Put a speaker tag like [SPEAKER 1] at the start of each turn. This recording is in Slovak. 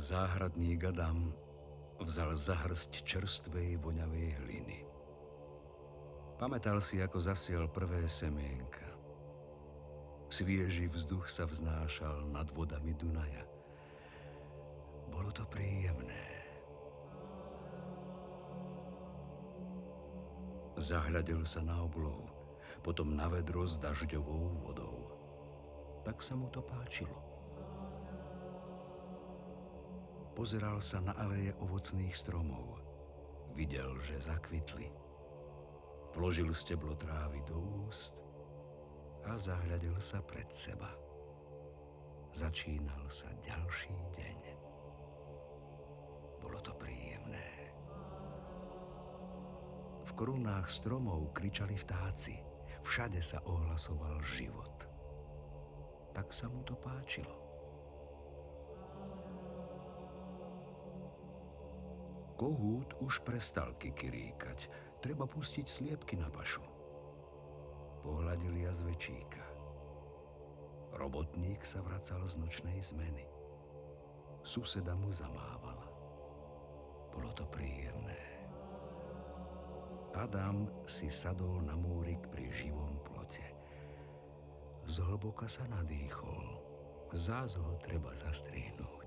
[SPEAKER 1] Záhradník Adam vzal zahrsť čerstvej voňavej hliny. Pamätal si, ako zasiel prvé semienka. Svieži vzduch sa vznášal nad vodami Dunaja. Bolo to príjemné. Zahľadil sa na oblohu, potom na vedro s dažďovou vodou. Tak sa mu to páčilo. Pozeral sa na aleje ovocných stromov. Videl, že zakvitli. Vložil steblo trávy do úst a zahľadil sa pred seba. Začínal sa ďalší deň. Bolo to príjemné. V korunách stromov kričali vtáci. Všade sa ohlasoval život. Tak sa mu to páčilo. Kohút už prestal kikiríkať. Treba pustiť sliepky na pašu. Pohľadil jazvečíka. Robotník sa vracal z nočnej zmeny. Suseda mu zamávala. Bolo to príjemné. Adam si sadol na múrik pri živom plote. Zhlboka sa nadýchol. Zás ho treba zastrihnúť.